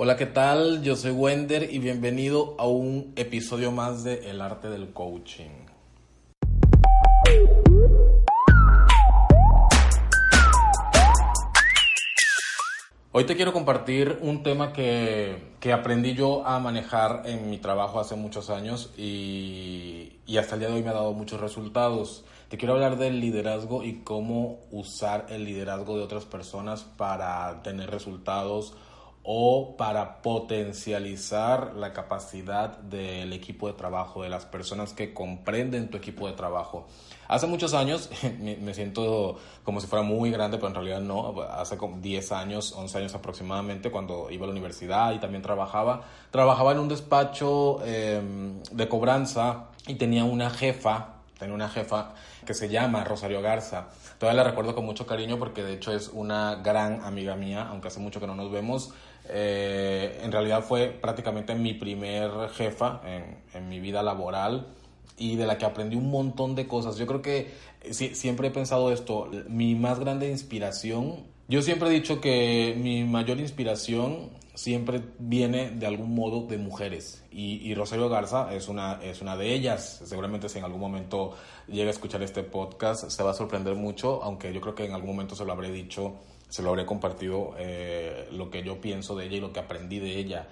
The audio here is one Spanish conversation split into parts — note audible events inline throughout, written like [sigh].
Hola, ¿qué tal? Yo soy Wender y bienvenido a un episodio más de El arte del coaching. Hoy te quiero compartir un tema que, que, aprendí yo a manejar en mi trabajo hace muchos años y, y hasta el día de hoy me ha dado muchos resultados. Te quiero hablar del liderazgo y cómo usar el liderazgo de otras personas para tener resultados o para potencializar la capacidad del equipo de trabajo, de las personas que comprenden tu equipo de trabajo. Hace muchos años, [laughs] me siento como si fuera muy grande, pero en realidad no, hace como 10 años, 11 años aproximadamente, cuando iba a la universidad y también trabajaba, trabajaba en un despacho em, de cobranza y tenía una jefa, tenía una jefa que se llama Rosario Garza. Todavía la recuerdo con mucho cariño porque de hecho es una gran amiga mía, aunque hace mucho que no nos vemos. Eh, en realidad fue prácticamente mi primer jefa en, en, mi vida laboral y de la que aprendí un montón de cosas. Yo creo que siempre he pensado esto, mi más grande inspiración, yo siempre he dicho que mi mayor inspiración siempre viene de algún modo de mujeres y, y, Rosario Garza es una, es una de ellas. Seguramente si en algún momento llega a escuchar este podcast se va a sorprender mucho, aunque yo creo que en algún momento se lo habré dicho se lo habré compartido eh, lo que yo pienso de ella y lo que aprendí de ella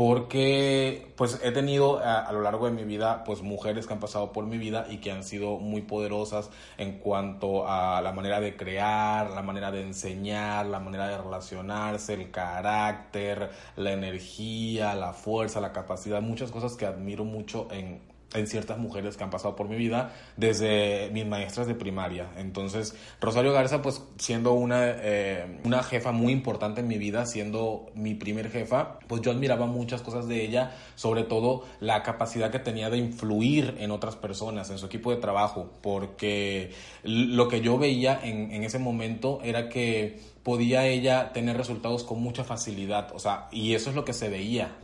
porque pues he tenido a, lo largo de mi vida pues mujeres que han pasado por mi vida y que han sido muy poderosas en cuanto a la manera de crear, la manera de enseñar, la manera de relacionarse, el carácter, la energía, la fuerza, la capacidad, muchas cosas que admiro mucho en, en ciertas mujeres que han pasado por mi vida desde mis maestras de primaria. Entonces, Rosario Garza, pues siendo una, eh, una jefa muy importante en mi vida, siendo mi primer jefa, pues yo admiraba muchas cosas de ella, sobre todo la capacidad que tenía de influir en otras personas, en su equipo de trabajo, porque lo que yo veía en, en ese momento era que podía ella tener resultados con mucha facilidad, o sea, y eso es lo que se veía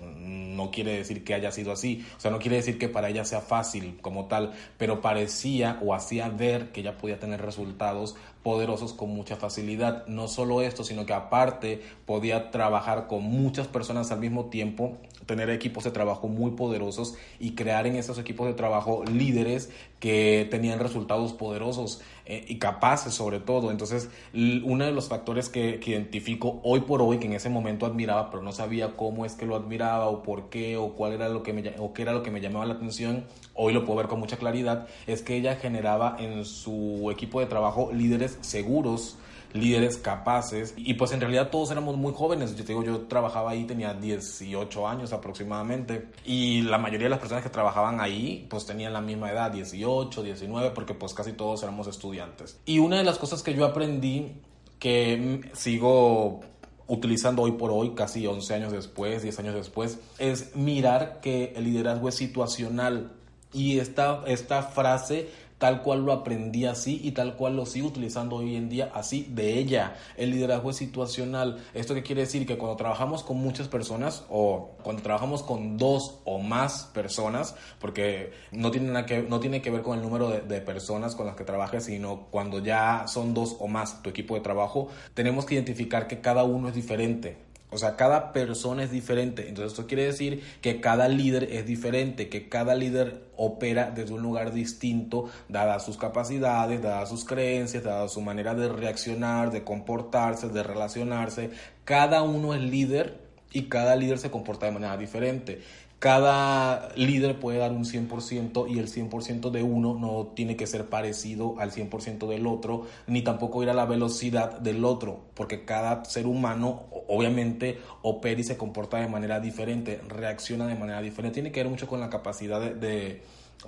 no quiere decir que haya sido así, o sea, no quiere decir que para ella sea fácil como tal, pero parecía o hacía ver que ella podía tener resultados poderosos con mucha facilidad. No solo esto, sino que aparte podía trabajar con muchas personas al mismo tiempo, tener equipos de trabajo muy poderosos y crear en esos equipos de trabajo líderes que tenían resultados poderosos eh, y capaces sobre todo. Entonces, uno de los factores que, que, identifico hoy por hoy, que en ese momento admiraba, pero no sabía cómo es que lo admiraba o por qué o cuál era lo que me, o qué era lo que me llamaba la atención, hoy lo puedo ver con mucha claridad, es que ella generaba en su equipo de trabajo líderes seguros, líderes capaces y pues en realidad todos éramos muy jóvenes. Yo te digo, yo trabajaba ahí, tenía 18 años aproximadamente y la mayoría de las personas que trabajaban ahí pues tenían la misma edad, 18, 19, porque pues casi todos éramos estudiantes. Y una de las cosas que yo aprendí que sigo utilizando hoy por hoy, casi 11 años después, 10 años después, es mirar que el liderazgo es situacional. Y esta, esta frase tal cual lo aprendí así y tal cual lo sigo utilizando hoy en día así de ella. El liderazgo es situacional. ¿Esto qué quiere decir? Que cuando trabajamos con muchas personas o cuando trabajamos con dos o más personas, porque no tiene, nada que, no tiene que ver con el número de, personas con las que trabajes, sino cuando ya son dos o más tu equipo de trabajo, tenemos que identificar que cada uno es diferente. O sea, cada persona es diferente. Entonces esto quiere decir que cada líder es diferente, que cada líder opera desde un lugar distinto, dadas sus capacidades, dadas sus creencias, dada su manera de reaccionar, de comportarse, de relacionarse. Cada uno es líder y cada líder se comporta de manera diferente cada líder puede dar un 100% y el 100% de uno no tiene que ser parecido al 100% del otro, ni tampoco ir a la velocidad del otro, porque cada ser humano obviamente opera y se comporta de manera diferente, reacciona de manera diferente. Tiene que ver mucho con la capacidad de, de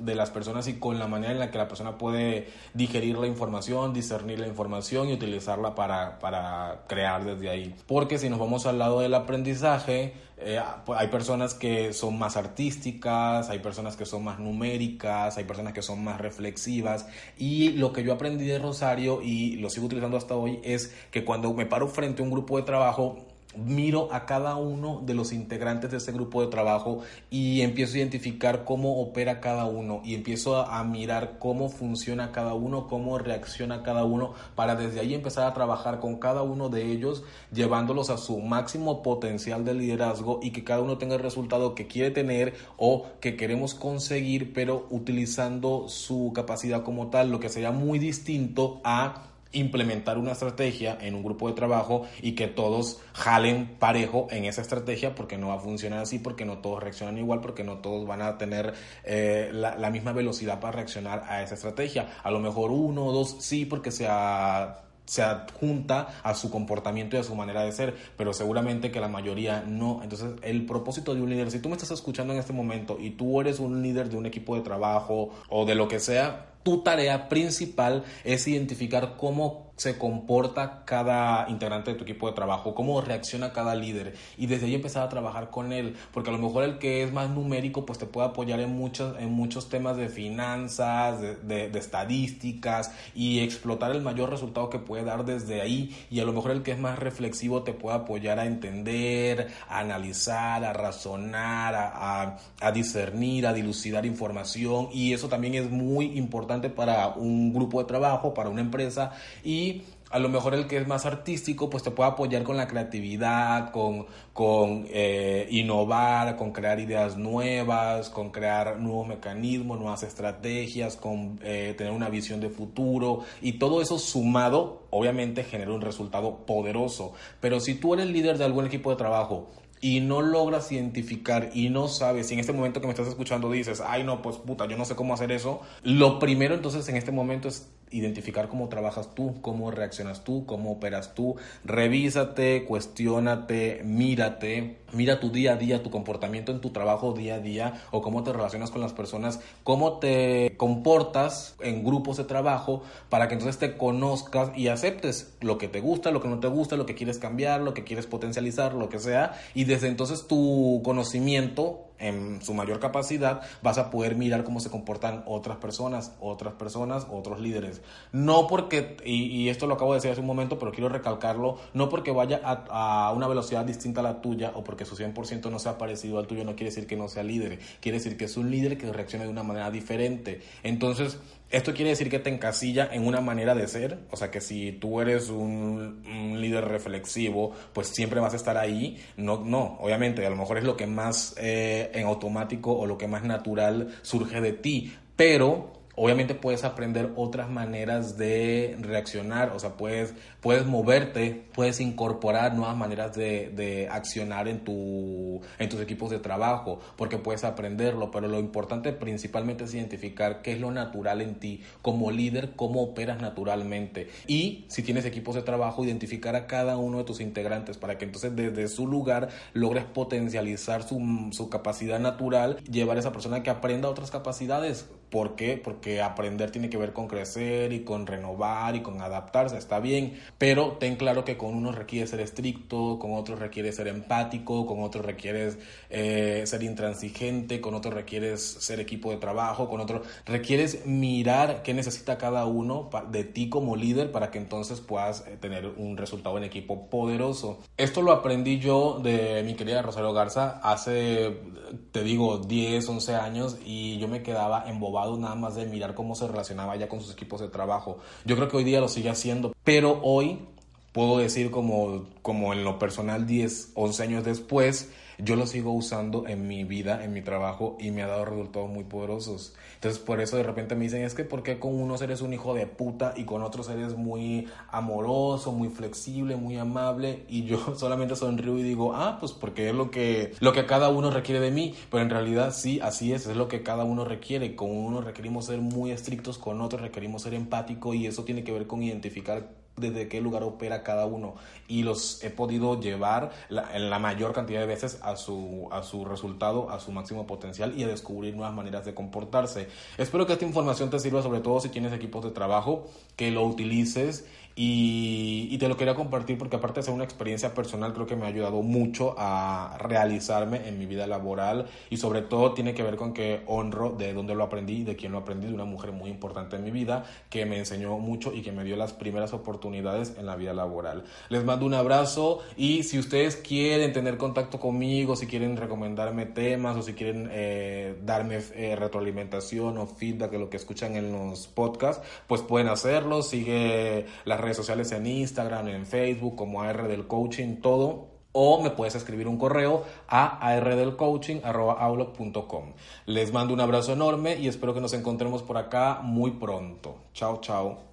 las personas y con la manera en la que la persona puede digerir la información, discernir la información y utilizarla para, para crear desde ahí. Porque si nos vamos al lado del aprendizaje, eh, pues, hay personas que son más artísticas, hay personas que son más numéricas, hay personas que son más reflexivas y lo que yo aprendí de Rosario y lo sigo utilizando hasta hoy es que cuando me paro frente a un grupo de trabajo miro a cada uno de los integrantes de ese grupo de trabajo y empiezo a identificar cómo opera cada uno y empiezo a, mirar cómo funciona cada uno, cómo reacciona cada uno, para desde ahí empezar a trabajar con cada uno de ellos, llevándolos a su máximo potencial de liderazgo y que cada uno tenga el resultado que quiere tener o que queremos conseguir, pero utilizando su capacidad como tal, lo que sería muy distinto a implementar una estrategia en un grupo de trabajo y que todos jalen parejo en esa estrategia porque no va a funcionar así, porque no todos reaccionan igual, porque no todos van a tener eh, la, misma velocidad para reaccionar a esa estrategia. A lo mejor uno o dos sí porque se, se adjunta a su comportamiento y a su manera de ser, pero seguramente que la mayoría no. Entonces el propósito de un líder, si tú me estás escuchando en este momento y tú eres un líder de un equipo de trabajo o de lo que sea, tu tarea principal es identificar cómo se comporta cada integrante de tu equipo de trabajo, cómo reacciona cada líder y desde ahí empezar a trabajar con él, porque a lo mejor el que es más numérico pues te puede apoyar en muchos, en muchos temas de finanzas, de, estadísticas y explotar el mayor resultado que puede dar desde ahí y a lo mejor el que es más reflexivo te puede apoyar a entender, a analizar, a razonar, a, a discernir, a dilucidar información y eso también es muy importante para un grupo de trabajo, para una empresa y a lo mejor el que es más artístico, pues te puede apoyar con la creatividad, con, con eh, innovar, con crear ideas nuevas, con crear nuevos mecanismos, nuevas estrategias, con eh, tener una visión de futuro y todo eso sumado, obviamente genera un resultado poderoso. Pero si tú eres líder de algún equipo de trabajo y no logras identificar y no sabes, si en este momento que me estás escuchando dices, ay no, pues puta, yo no sé cómo hacer eso, lo primero entonces en este momento es identificar cómo trabajas tú, cómo reaccionas tú, cómo operas tú. Revísate, cuestiónate, mírate, mira tu día a día, tu comportamiento en tu trabajo día a día o cómo te relacionas con las personas, cómo te comportas en grupos de trabajo para que entonces te conozcas y aceptes lo que te gusta, lo que no te gusta, lo que quieres cambiar, lo que quieres potencializar, lo que sea. Y desde entonces tu conocimiento en su mayor capacidad, vas a poder mirar cómo se comportan otras personas, otras personas, otros líderes. No porque, y, esto lo acabo de decir hace un momento, pero quiero recalcarlo, no porque vaya a, a una velocidad distinta a la tuya o porque su 100% no sea parecido al tuyo, no quiere decir que no sea líder, quiere decir que es un líder que reacciona de una manera diferente. Entonces, esto quiere decir que te encasilla en una manera de ser, o sea que si tú eres un, líder reflexivo, pues siempre vas a estar ahí. No, no, obviamente, a lo mejor es lo que más eh, en automático o lo que más natural surge de ti, pero obviamente puedes aprender otras maneras de reaccionar, o sea, puedes, puedes moverte, puedes incorporar nuevas maneras de, de, accionar en, tu, en tus equipos de trabajo, porque puedes aprenderlo, pero lo importante principalmente es identificar qué es lo natural en ti, como líder, cómo operas naturalmente. Y si tienes equipos de trabajo, identificar a cada uno de tus integrantes para que entonces desde su lugar logres potencializar su, su capacidad natural, llevar a esa persona que aprenda otras capacidades. ¿Por qué? Porque aprender tiene que ver con crecer y con renovar y con adaptarse, está bien, pero ten claro que con unos requiere ser estricto, con otros requiere ser empático, con otros requieres eh, ser intransigente, con otros requieres ser equipo de trabajo, con otros requieres mirar qué necesita cada uno de ti como líder para que entonces puedas eh, tener un resultado en equipo poderoso. Esto lo aprendí yo de mi querida Rosario Garza hace, te digo, 10, 11 años y yo me quedaba embobado nada más de mi mirar cómo se relacionaba ya con sus equipos de trabajo. Yo creo que hoy día lo sigue haciendo, pero hoy puedo decir como, como en lo personal 10, 11 años después, yo lo sigo usando en mi vida, en mi trabajo y me ha dado resultados muy poderosos. Entonces por eso de repente me dicen, es que ¿por qué con unos eres un hijo de puta y con otros eres muy amoroso, muy flexible, muy amable? Y yo [laughs] solamente sonrío y digo, ah, pues porque es lo que, lo que cada uno requiere de mí. Pero en realidad sí, así es, es lo que cada uno requiere. Con uno requerimos ser muy estrictos, con otros requerimos ser empáticos y eso tiene que ver con identificar desde qué lugar opera cada uno. Y los he podido llevar en la mayor cantidad de veces a su, a su resultado, a su máximo potencial y a descubrir nuevas maneras de comportarse. Espero que esta información te sirva sobre todo si tienes equipos de trabajo, que lo utilices. Y, te lo quería compartir porque aparte de ser una experiencia personal, creo que me ha ayudado mucho a realizarme en mi vida laboral. Y sobre todo tiene que ver con que honro de dónde lo aprendí y de quién lo aprendí, de una mujer muy importante en mi vida que me enseñó mucho y que me dio las primeras en la vida laboral. Les mando un abrazo y si ustedes quieren tener contacto conmigo, si quieren recomendarme temas o si quieren eh, darme eh, retroalimentación o feedback de lo que escuchan en los podcasts, pues pueden hacerlo. Sigue las redes sociales en Instagram, en Facebook, como AR del Coaching, todo o me puedes escribir un correo a ardelcoaching.com. Les mando un abrazo enorme y espero que nos encontremos por acá muy pronto. Chao, chao.